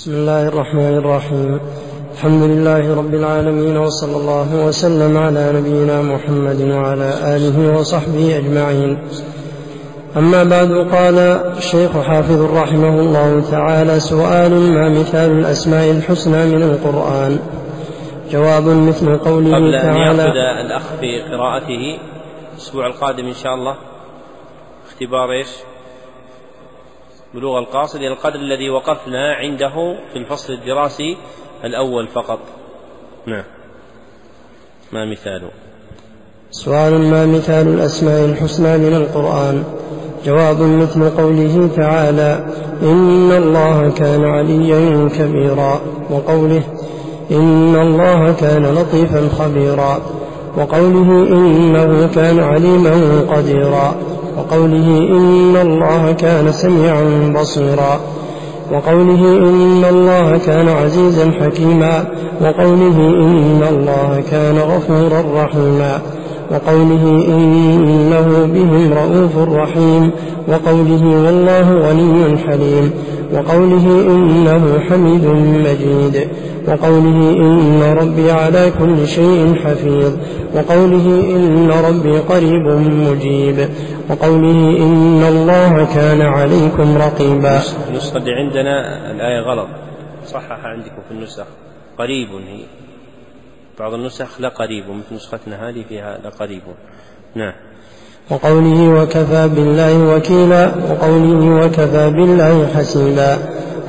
بسم الله الرحمن الرحيم الحمد لله رب العالمين وصلى الله وسلم على نبينا محمد وعلى اله وصحبه اجمعين اما بعد قال الشيخ حافظ رحمه الله تعالى سؤال ما مثال الاسماء الحسنى من القران جواب مثل قوله قبل أن تعالى يأخذ الأخ في قراءته الأسبوع القادم إن شاء الله اختبار إيش بلوغ القاصد إلى القدر الذي وقفنا عنده في الفصل الدراسي الأول فقط. نعم. ما مثاله سؤال ما مثال الأسماء الحسنى من القرآن؟ جواب مثل قوله تعالى إن الله كان عليا كبيرا وقوله إن الله كان لطيفا خبيرا وقوله إنه كان عليما قديرا. وقوله إن الله كان سميعا بصيرا. وقوله إن الله كان عزيزا حكيما. وقوله إن الله كان غفورا رحيما. وقوله إنه بهم رؤوف رحيم وقوله والله غني حليم وقوله إنه حميد مجيد وقوله إن ربي على كل شيء حفيظ وقوله إن ربي قريب مجيب وقوله إن الله كان عليكم رقيبا. النسخة اللي عندنا الآية غلط صحح عندكم في النسخ قريب هي. بعض النسخ لقريب مثل نسختنا هذه فيها لقريب. نعم. وقوله وكفى بالله وكيلا وقوله وكفى بالله حسيبا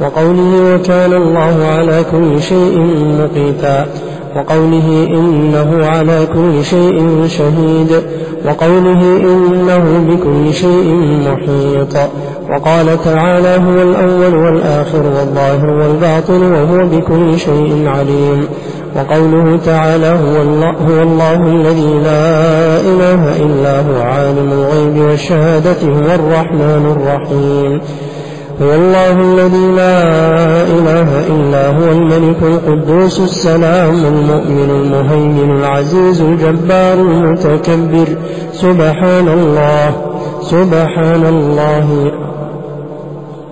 وقوله وكان الله على كل شيء مقيتا وقوله إنه على كل شيء شهيد وقوله إنه بكل شيء محيط وقال تعالى هو الأول والآخر والظاهر والباطن وهو بكل شيء عليم. وقوله تعالى هو الله, هو الله الذي لا إله إلا هو عالم الغيب والشهادة هو الرحمن الرحيم. هو الله الذي لا إله إلا هو الملك القدوس السلام المؤمن المهيمن العزيز الجبار المتكبر. سبحان الله سبحان الله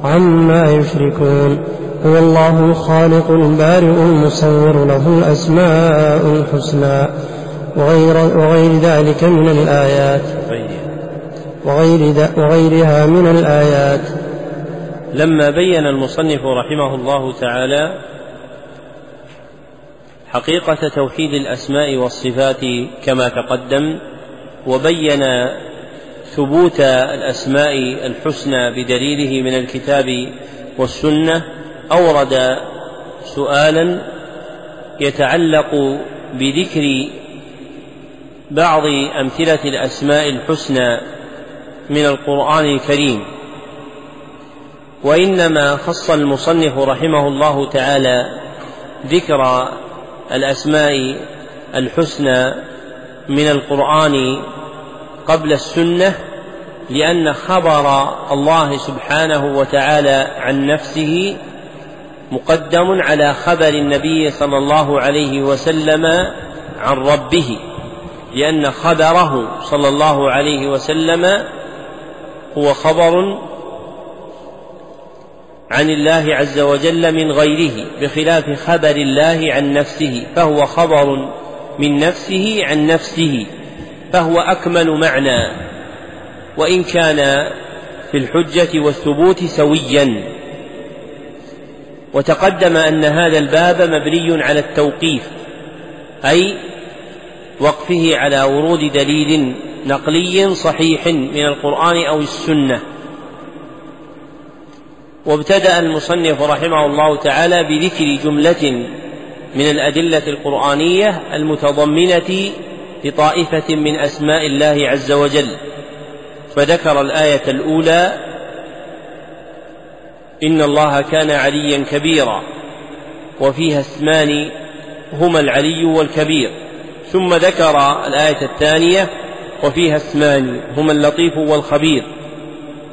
عما يشركون. هو الله الخالق البارئ المصور له الأسماء الحسنى. وغير, وغير ذلك من الآيات. وغير وغيرها من الآيات. لما بين المصنف رحمه الله تعالى حقيقة توحيد الأسماء والصفات كما تقدم وبين ثبوت الأسماء الحسنى بدليله من الكتاب والسنة أورد سؤالا يتعلق بذكر بعض أمثلة الأسماء الحسنى من القرآن الكريم وإنما خص المصنف رحمه الله تعالى ذكر الأسماء الحسنى من القرآن قبل السنة لأن خبر الله سبحانه وتعالى عن نفسه مقدم على خبر النبي صلى الله عليه وسلم عن ربه لأن خبره صلى الله عليه وسلم هو خبر عن الله عز وجل من غيره بخلاف خبر الله عن نفسه فهو خبر من نفسه عن نفسه فهو أكمل معنى وإن كان في الحجة والثبوت سويا. وتقدم أن هذا الباب مبني على التوقيف أي وقفه على ورود دليل نقلي صحيح من القرآن أو السنة. وابتدأ المصنف رحمه الله تعالى بذكر جملة من الأدلة القرآنية المتضمنة لطائفة من أسماء الله عز وجل فذكر الآية الأولى إن الله كان عليا كبيرا وفيها اسمان هما العلي والكبير. ثم ذكر الآية الثانية وفيها اسمان هما اللطيف والخبير.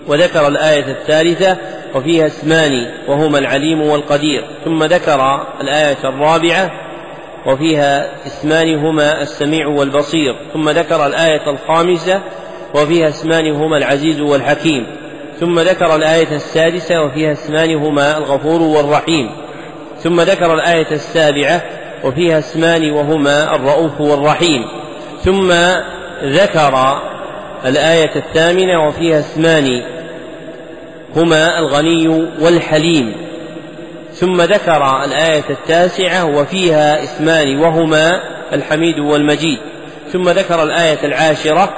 وذكر الآية الثالثة وفيها اسمان وهما العليم والقدير. ثم ذكر الآية الرابعة وفيها اسمان هما السميع والبصير. ثم ذكر الآية الخامسة وفيها اسمان هما العزيز والحكيم. ثم ذكر الآية السادسة وفيها اسمان هما الغفور والرحيم. ثم ذكر الآية السابعة وفيها اسمان وهما الرؤوف والرحيم. ثم ذكر الآية الثامنة وفيها اسمان هما الغني والحليم. ثم ذكر الآية التاسعة وفيها اسمان وهما الحميد والمجيد. ثم ذكر الآية العاشرة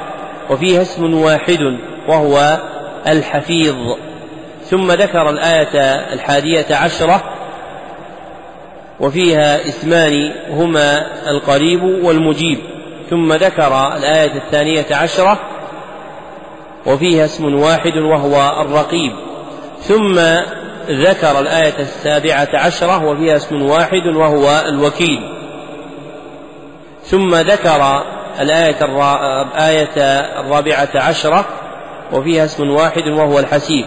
وفيها اسم واحد وهو الحفيظ. ثم ذكر الآية الحادية عشرة وفيها اسمان هما القريب والمجيب. ثم ذكر الآية الثانية عشرة وفيها اسم واحد وهو الرقيب. ثم ذكر الآية السابعة عشرة وفيها اسم واحد وهو الوكيل. ثم ذكر الآية الآية الرابعة عشرة وفيها اسم واحد وهو الحسيب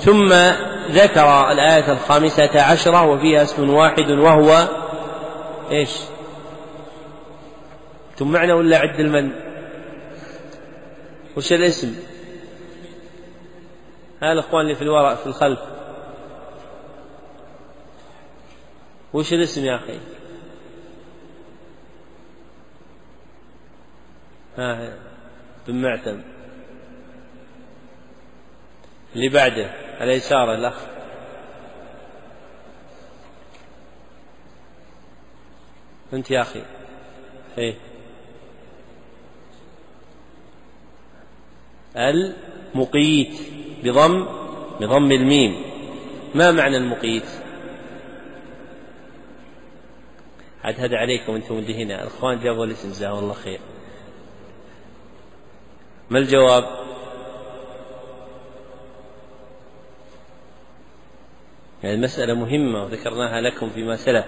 ثم ذكر الآية الخامسة عشرة وفيها اسم واحد وهو إيش؟ أنتم معنا ولا عد المن؟ وش الاسم؟ ها الإخوان اللي في الوراء في الخلف وش الاسم يا أخي؟ ها بن معتم اللي بعده يساره الأخ. أنت يا أخي. إيه. المقيت بضم بضم الميم. ما معنى المقيت؟ عاد هذا عليكم أنتم اللي هنا. الإخوان جابوا الاسم جزاهم الله خير. ما الجواب؟ يعني المسألة مهمة وذكرناها لكم فيما سلف.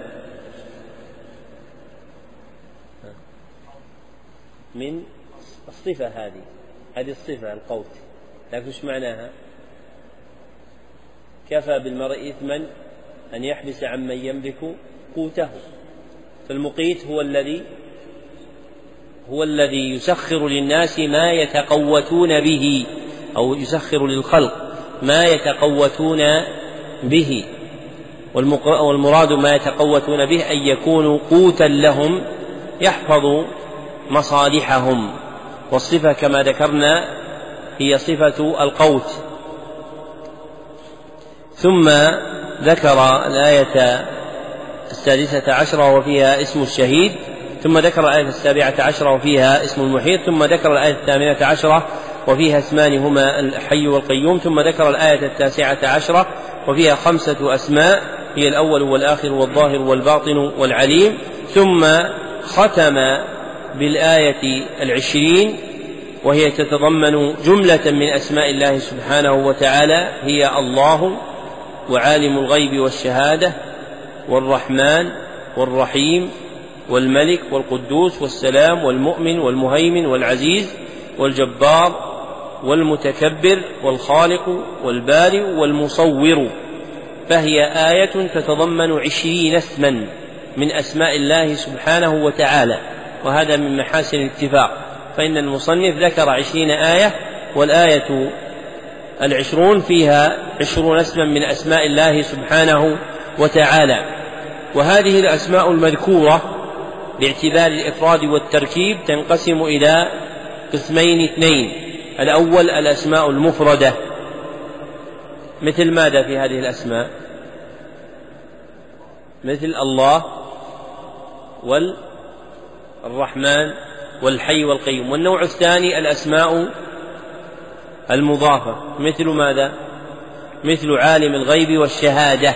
من الصفة هذه هذه الصفة القوت. لكن إيش معناها؟ كفى بالمرء إثما أن يحبس عمن يملك قوته. فالمقيت هو الذي هو الذي يسخر للناس ما يتقوتون به أو يسخر للخلق ما يتقوتون به والمراد ما يتقوتون به أن يكونوا قوتا لهم يحفظ مصالحهم. والصفة كما ذكرنا هي صفة القوت. ثم ذكر الآية السادسة عشرة وفيها اسم الشهيد ثم ذكر الآية السابعة عشرة وفيها اسم المحيط ثم ذكر الآية الثامنة عشرة وفيها اسمان هما الحي والقيوم ثم ذكر الآية التاسعة عشرة وفيها خمسة أسماء هي الأول والآخر والظاهر والباطن والعليم ثم ختم بالآية العشرين وهي تتضمن جملة من أسماء الله سبحانه وتعالى هي الله وعالم الغيب والشهادة والرحمن والرحيم والملك والقدوس والسلام والمؤمن والمهيمن والعزيز والجبار والمتكبر والخالق والبارئ والمصور فهي آية تتضمن عشرين اسما من أسماء الله سبحانه وتعالى وهذا من محاسن الاتفاق. فإن المصنف ذكر عشرين آية والآية العشرون فيها عشرون اسما من أسماء الله سبحانه وتعالى. وهذه الأسماء المذكورة باعتبار الإفراد والتركيب تنقسم إلى قسمين اثنين. الأول الأسماء المفردة. مثل ماذا في هذه الأسماء؟ مثل الله والرحمن والحي والقيوم. والنوع الثاني الأسماء المضافة. مثل ماذا؟ مثل عالم الغيب والشهادة.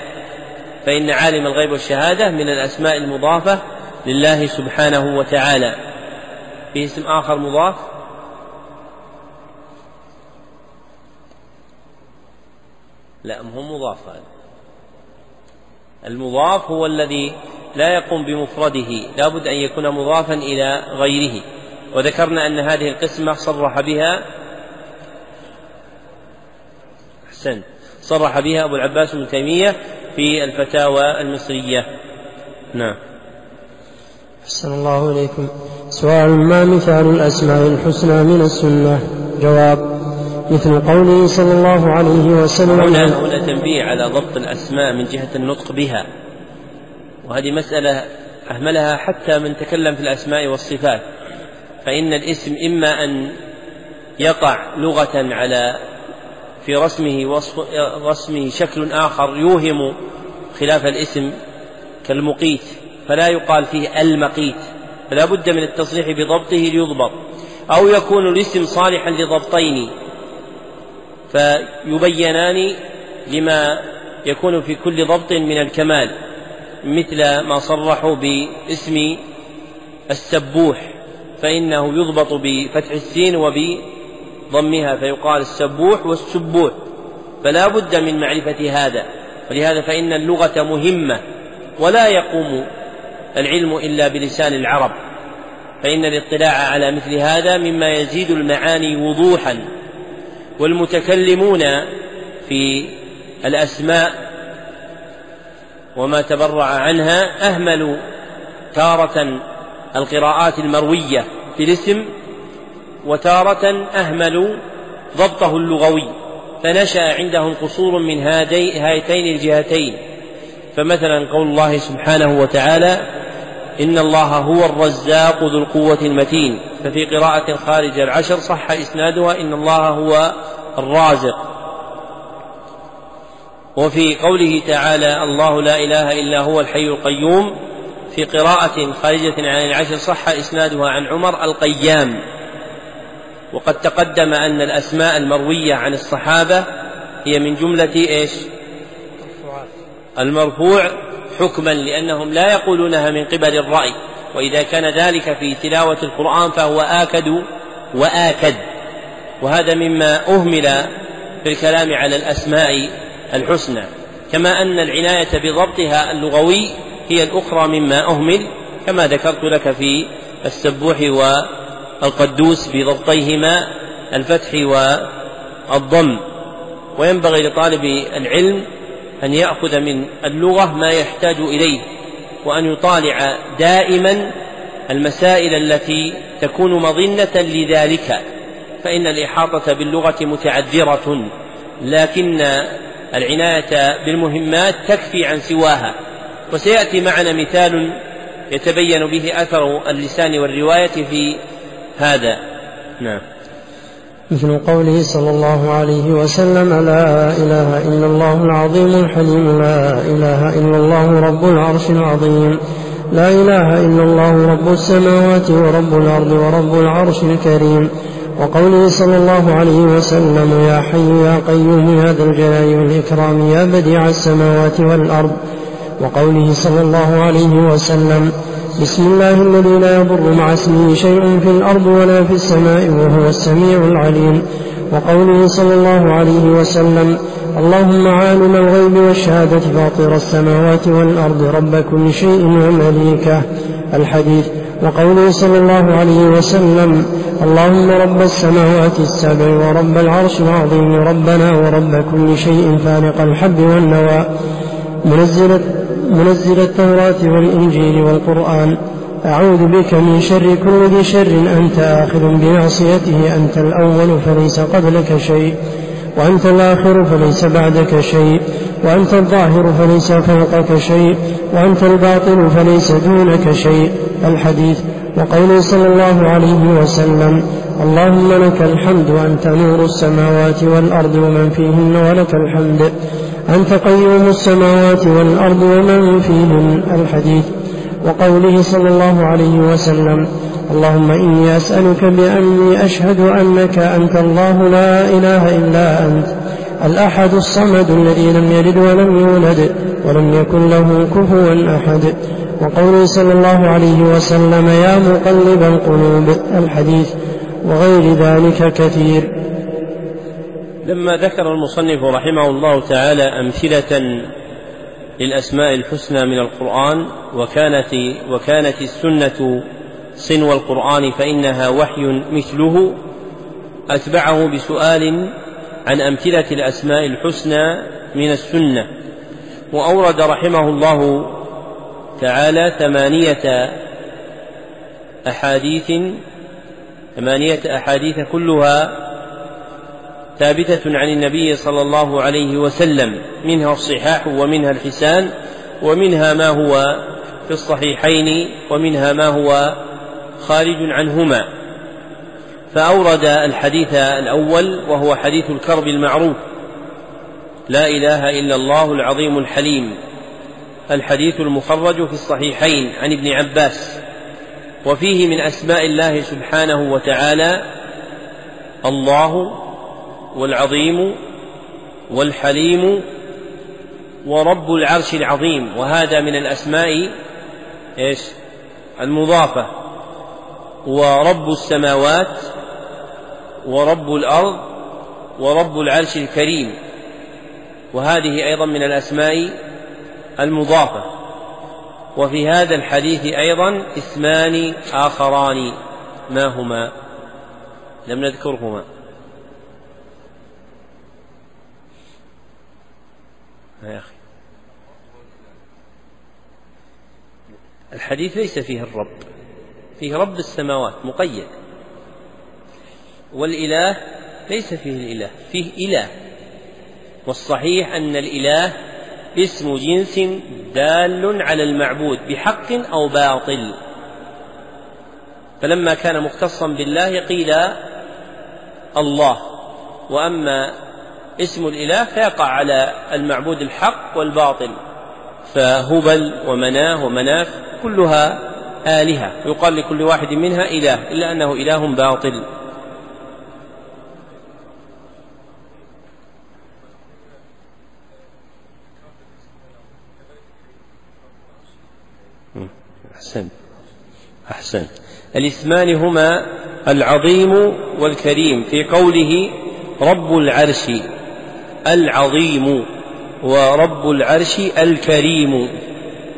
فإن عالم الغيب والشهادة من الأسماء المضافة لله سبحانه وتعالى. في اسم آخر مضاف؟ لا هو مضاف المضاف هو الذي لا يقوم بمفرده لا بد أن يكون مضافا إلى غيره. وذكرنا أن هذه القسمة صرح بها أحسن. صرح بها أبو العباس بن تيمية في الفتاوى المصرية. نعم. أحسن الله إليكم. سؤال ما مثال الأسماء الحسنى من السنة. جواب. مثل قوله صلى الله عليه وسلم هنا هنا تنبيه على ضبط الأسماء من جهة النطق بها. وهذه مسألة أهملها حتى من تكلم في الأسماء والصفات. فإن الاسم إما أن يقع لغة على في رسمه وصف رسمه شكل آخر يوهم خلاف الاسم كالمقيت فلا يقال فيه المقيت. فلا بد من التصريح بضبطه ليضبط أو يكون الاسم صالحا لضبطين. فيبينان لما يكون في كل ضبط من الكمال مثل ما صرحوا باسم السبوح فإنه يضبط بفتح السين وبضمها فيقال السبوح والسبوح فلا بد من معرفة هذا ولهذا فإن اللغة مهمة ولا يقوم العلم إلا بلسان العرب فإن الاطلاع على مثل هذا مما يزيد المعاني وضوحا. والمتكلمون في الأسماء وما تبرع عنها أهملوا تارة القراءات المروية في الاسم وتارة أهملوا ضبطه اللغوي فنشأ عندهم قصور من هاتين الجهتين فمثلا قول الله سبحانه وتعالى إن الله هو الرزاق ذو القوة المتين ففي قراءة خارج العشر صح إسنادها إن الله هو الرازق. وفي قوله تعالى الله لا إله إلا هو الحي القيوم في قراءة خارجة عن العشر صح إسنادها عن عمر القيام. وقد تقدم أن الأسماء المروية عن الصحابة هي من جملة إيش؟ المرفوع حكما لأنهم لا يقولونها من قبل الرأي. وإذا كان ذلك في تلاوة القرآن فهو آكد وآكد. وهذا مما أهمل في الكلام على الأسماء الحسنى. كما أن العناية بضبطها اللغوي هي الأخرى مما أهمل كما ذكرت لك في السبوح والقدوس بضبطيهما الفتح والضم. وينبغي لطالب العلم أن يأخذ من اللغة ما يحتاج إليه. وأن يطالع دائما المسائل التي تكون مظنة لذلك فإن الإحاطة باللغة متعذرة لكن العناية بالمهمات تكفي عن سواها. وسيأتي معنا مثال يتبين به أثر اللسان والرواية في هذا. نعم. مثل قوله صلى الله عليه وسلم لا إله إلا الله العظيم الحليم لا إله إلا الله رب العرش العظيم لا إله إلا الله رب السماوات ورب الأرض ورب العرش الكريم. وقوله صلى الله عليه وسلم يا حي يا قيوم يا ذا الجلال والإكرام يا بديع السماوات والأرض. وقوله صلى الله عليه وسلم بسم الله الذي لا يضر مع اسمه شيء في الأرض ولا في السماء وهو السميع العليم. وقوله صلى الله عليه وسلم اللهم عالم الغيب والشهادة فاطر السماوات والأرض رب كل شيء ومليكه. الحديث. وقوله صلى الله عليه وسلم اللهم رب السماوات السبع ورب العرش العظيم ربنا ورب كل شيء فالق الحب والنوى. منزل منزل التوراة والإنجيل والقرآن. أعوذ بك من شر كل ذي شر. أنت آخذ بناصيته. أنت الأول فليس قبلك شيء. وأنت الآخر فليس بعدك شيء. وأنت الظاهر فليس فوقك شيء. وأنت الباطن فليس دونك شيء. الحديث وقوله صلى الله عليه وسلم اللهم لك الحمد أنت نور السماوات والأرض ومن فيهن ولك الحمد. أنت قيوم السماوات والأرض ومن فيهن الحديث؟ وقوله صلى الله عليه وسلم اللهم إني أسألك بأني أشهد أنك أنت الله لا إله إلا أنت الأحد الصمد الذي لم يلد ولم يولد ولم يكن له كفوا أحد. وقوله صلى الله عليه وسلم يا مقلب القلوب الحديث وغير ذلك كثير. لما ذكر المصنف رحمه الله تعالى أمثلة للأسماء الحسنى من القرآن وكانت وكانت السنة صنو القرآن فإنها وحي مثله أتبعه بسؤال عن أمثلة الأسماء الحسنى من السنة. وأورد رحمه الله تعالى ثمانية أحاديث ثمانية أحاديث كلها ثابتة عن النبي صلى الله عليه وسلم منها الصحاح ومنها الحسان ومنها ما هو في الصحيحين ومنها ما هو خارج عنهما. فأورد الحديث الأول وهو حديث الكرب المعروف. لا إله إلا الله العظيم الحليم. الحديث المخرج في الصحيحين عن ابن عباس. وفيه من أسماء الله سبحانه وتعالى الله والعظيم والحليم ورب العرش العظيم وهذا من الأسماء إيش؟ المضافة. ورب السماوات ورب الأرض ورب العرش الكريم. وهذه أيضا من الأسماء المضافة. وفي هذا الحديث أيضا اسمان آخران ما هما؟ لم نذكرهما. يا أخي. الحديث ليس فيه الرب فيه رب السماوات مقيد. والإله ليس فيه الإله فيه إله. والصحيح أن الإله اسم جنس دال على المعبود بحق أو باطل. فلما كان مختصا بالله قيل الله. وأما اسم الإله فيقع على المعبود الحق والباطل فهبل ومناه ومناف كلها آلهة يقال لكل واحد منها إله إلا أنه إله باطل. أحسنت أحسنت الاسمان هما العظيم والكريم في قوله رب العرش. العظيم ورب العرش الكريم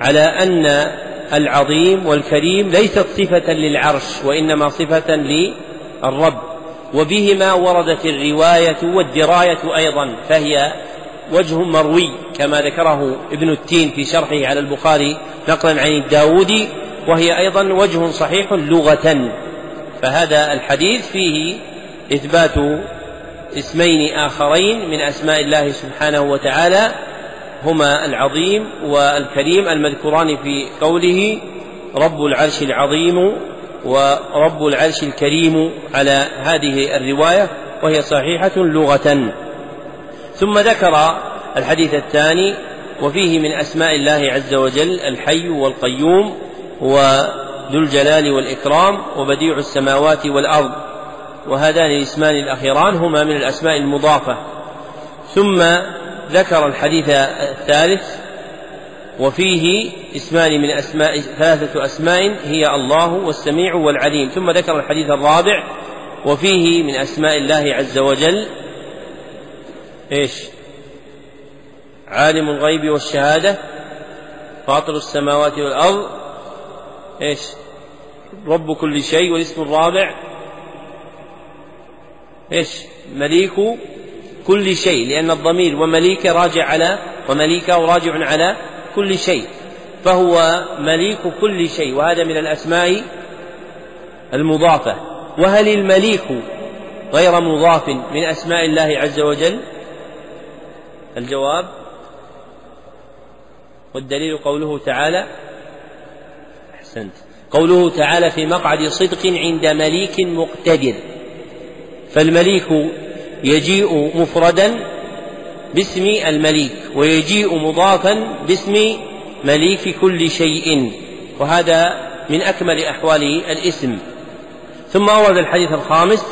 على أن العظيم والكريم ليست صفة للعرش وإنما صفة للرب. وبهما وردت الرواية والدراية أيضا فهي وجه مروي كما ذكره ابن التين في شرحه على البخاري نقلا عن الداودي وهي أيضا وجه صحيح لغة. فهذا الحديث فيه إثبات اسمين آخرين من أسماء الله سبحانه وتعالى هما العظيم والكريم المذكوران في قوله رب العرش العظيم ورب العرش الكريم على هذه الرواية وهي صحيحة لغة. ثم ذكر الحديث الثاني وفيه من أسماء الله عز وجل الحي والقيوم وذو الجلال والإكرام وبديع السماوات والأرض وهذان الاسمان الأخيران هما من الأسماء المضافة. ثم ذكر الحديث الثالث وفيه اسمان من أسماء ثلاثة أسماء هي الله والسميع والعليم. ثم ذكر الحديث الرابع وفيه من أسماء الله عز وجل إيش؟ عالم الغيب والشهادة فاطر السماوات والأرض إيش؟ رب كل شيء والاسم الرابع إيش؟ مليك كل شيء لأن الضمير ومليك راجع على ومليكه راجع على كل شيء. فهو مليك كل شيء وهذا من الأسماء المضافة. وهل المليك غير مضاف من أسماء الله عز وجل؟ الجواب والدليل قوله تعالى أحسنت. قوله تعالى في مقعد صدق عند مليك مقتدر. فالمليك يجيء مفردا باسم المليك ويجيء مضافا باسم مليك كل شيء وهذا من أكمل أحوال الاسم. ثم أورد الحديث الخامس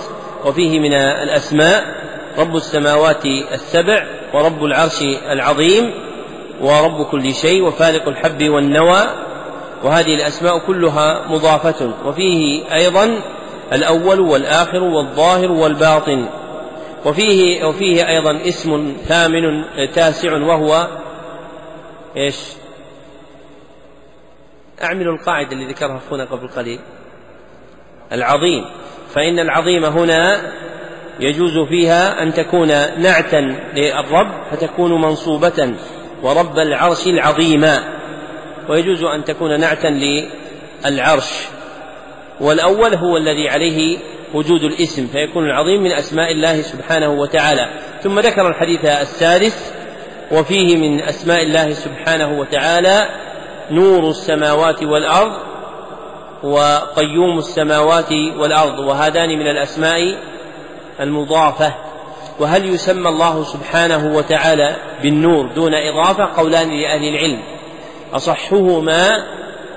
وفيه من الأسماء رب السماوات السبع ورب العرش العظيم ورب كل شيء وفالق الحب والنوى وهذه الأسماء كلها مضافة وفيه أيضا الأول والآخر والظاهر والباطن. وفيه وفيه أيضا اسم ثامن تاسع وهو إيش؟ أعمل القاعدة اللي ذكرها أخونا قبل قليل. العظيم. فإن العظيم هنا يجوز فيها أن تكون نعتا للرب فتكون منصوبة. ورب العرش العظيم. ويجوز أن تكون نعتا للعرش. والأول هو الذي عليه وجود الاسم فيكون العظيم من أسماء الله سبحانه وتعالى. ثم ذكر الحديث السادس وفيه من أسماء الله سبحانه وتعالى نور السماوات والأرض وقيوم السماوات والأرض وهذان من الأسماء المضافة. وهل يسمى الله سبحانه وتعالى بالنور دون إضافة؟ قولان لأهل العلم. أصحهما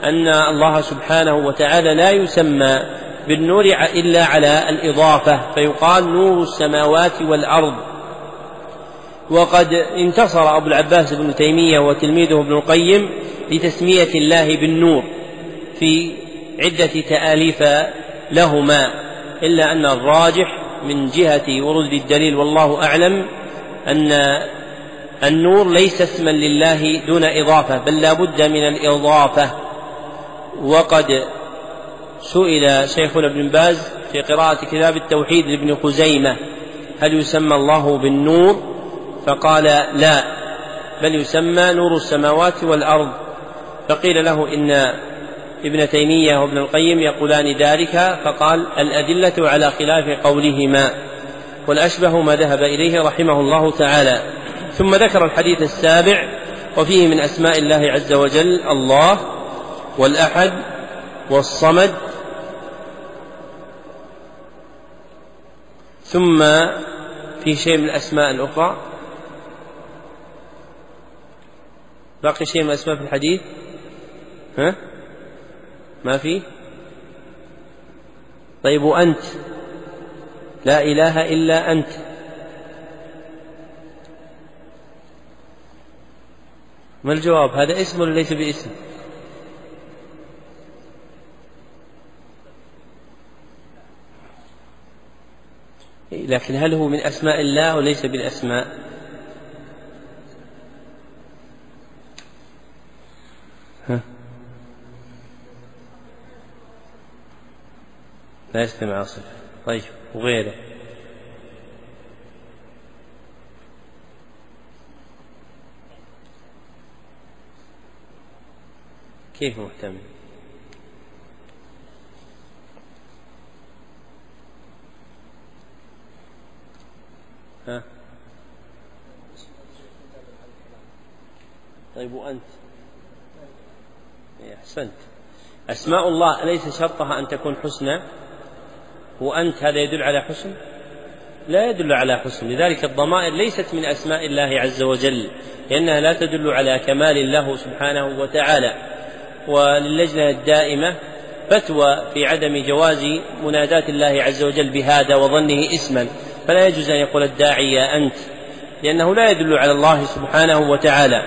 أن الله سبحانه وتعالى لا يسمى بالنور إلا على الإضافة فيقال نور السماوات والأرض. وقد انتصر أبو العباس بن تيمية وتلميذه ابن القيم لتسمية الله بالنور في عدة تآليف لهما إلا أن الراجح من جهة ورود الدليل والله أعلم أن النور ليس اسما لله دون إضافة بل لا بد من الإضافة. وقد سئل شيخنا ابن باز في قراءة كتاب التوحيد لابن خزيمة هل يسمى الله بالنور؟ فقال لا بل يسمى نور السماوات والأرض. فقيل له إن ابن تيمية وابن القيم يقولان ذلك فقال الأدلة على خلاف قولهما. والأشبه ما ذهب إليه رحمه الله تعالى. ثم ذكر الحديث السابع وفيه من أسماء الله عز وجل الله والأحد والصمد ثم في شيء من الأسماء الأخرى باقي شيء من الأسماء في الحديث؟ ها؟ ما في؟ طيب وأنت؟ لا إله إلا أنت. ما الجواب؟ هذا اسم ولا ليس باسم؟ لكن هل هو من أسماء الله وليس بالأسماء؟ ها؟ لا يجتمع صفة طيب وغيره. كيف محتمل ها. طيب وأنت؟ إيه، أحسنت. أسماء الله أليس شرطها أن تكون حسنى وأنت هذا يدل على حسن؟ لا يدل على حسن. لذلك الضمائر ليست من أسماء الله عز وجل لأنها لا تدل على كمال له سبحانه وتعالى. وللجنة الدائمة فتوى في عدم جواز مناداة الله عز وجل بهذا وظنه اسما. فلا يجوز أن يقول الداعي يا أنت لأنه لا يدل على الله سبحانه وتعالى.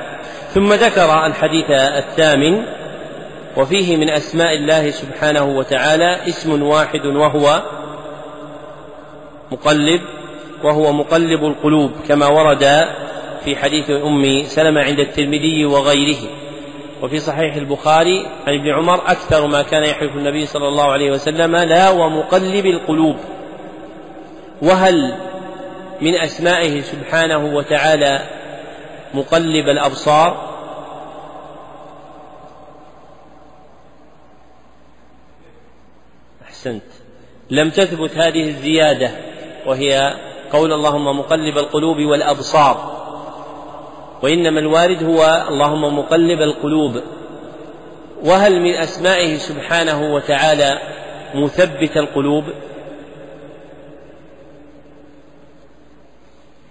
ثم ذكر الحديث الثامن وفيه من أسماء الله سبحانه وتعالى اسم واحد وهو مقلب وهو مقلب القلوب كما ورد في حديث أم سلمة عند الترمذي وغيره. وفي صحيح البخاري عن ابن عمر أكثر ما كان يحلف النبي صلى الله عليه وسلم لا ومقلب القلوب. وهل من أسمائه سبحانه وتعالى مقلب الأبصار؟ أحسنت. لم تثبت هذه الزيادة وهي قول اللهم مقلب القلوب والأبصار. وإنما الوارد هو اللهم مقلب القلوب. وهل من أسمائه سبحانه وتعالى مثبت القلوب؟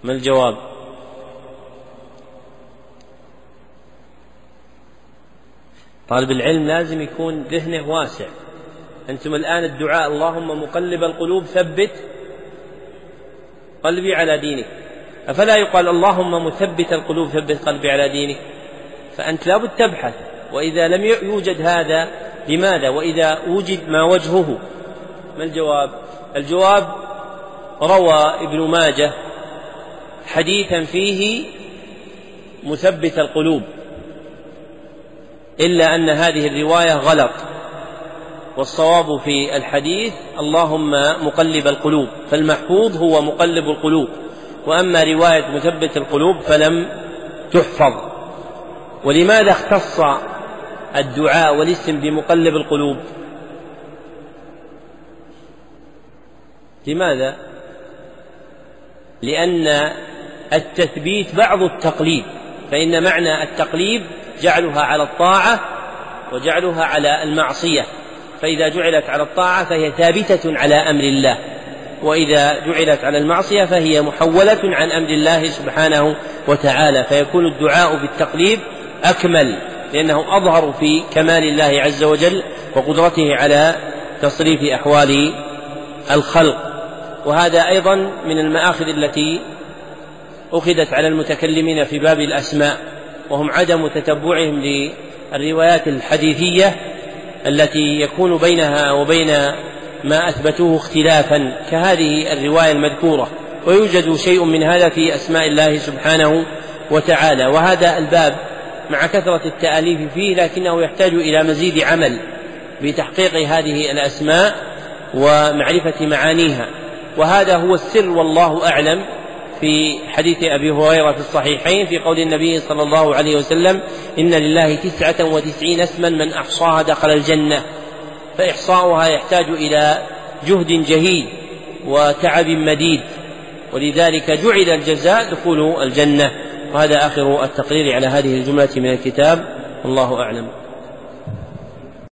ما الجواب؟ طالب العلم لازم يكون ذهنه واسع. أنتم الآن الدعاء اللهم مقلب القلوب ثبت قلبي على دينك. أفلا يقال اللهم مثبت القلوب ثبت قلبي على دينك؟ فأنت لابد تبحث. وإذا لم يوجد هذا لماذا؟ وإذا وجد ما وجهه. ما الجواب؟ الجواب روى ابن ماجه حديثا فيه مثبت القلوب إلا أن هذه الرواية غلط والصواب في الحديث اللهم مقلب القلوب فالمحفوظ هو مقلب القلوب وأما رواية مثبت القلوب فلم تحفظ. ولماذا اختص الدعاء والاسم بمقلب القلوب؟ لماذا؟ لأن التثبيت بعض التقليد فإن معنى التقليب جعلها على الطاعة وجعلها على المعصية فإذا جعلت على الطاعة فهي ثابتة على أمر الله وإذا جعلت على المعصية فهي محولة عن أمر الله سبحانه وتعالى فيكون الدعاء بالتقليب أكمل لأنه أظهر في كمال الله عز وجل وقدرته على تصريف أحوال الخلق وهذا أيضا من المآخذ التي أخذت على المتكلمين في باب الأسماء وهم عدم تتبعهم للروايات الحديثية التي يكون بينها وبين ما أثبتوه اختلافا كهذه الرواية المذكورة. ويوجد شيء من هذا في أسماء الله سبحانه وتعالى وهذا الباب مع كثرة التأليف فيه لكنه يحتاج إلى مزيد عمل بتحقيق هذه الأسماء ومعرفة معانيها. وهذا هو السر والله أعلم. في حديث أبي هريرة في الصحيحين في قول النبي صلى الله عليه وسلم إن لله تسعة وتسعين اسما من أحصاها دخل الجنة فإحصاؤها يحتاج إلى جهد جهيد وتعب مديد ولذلك جعل الجزاء دخول الجنة وهذا آخر التقرير على هذه الجملة من الكتاب والله أعلم.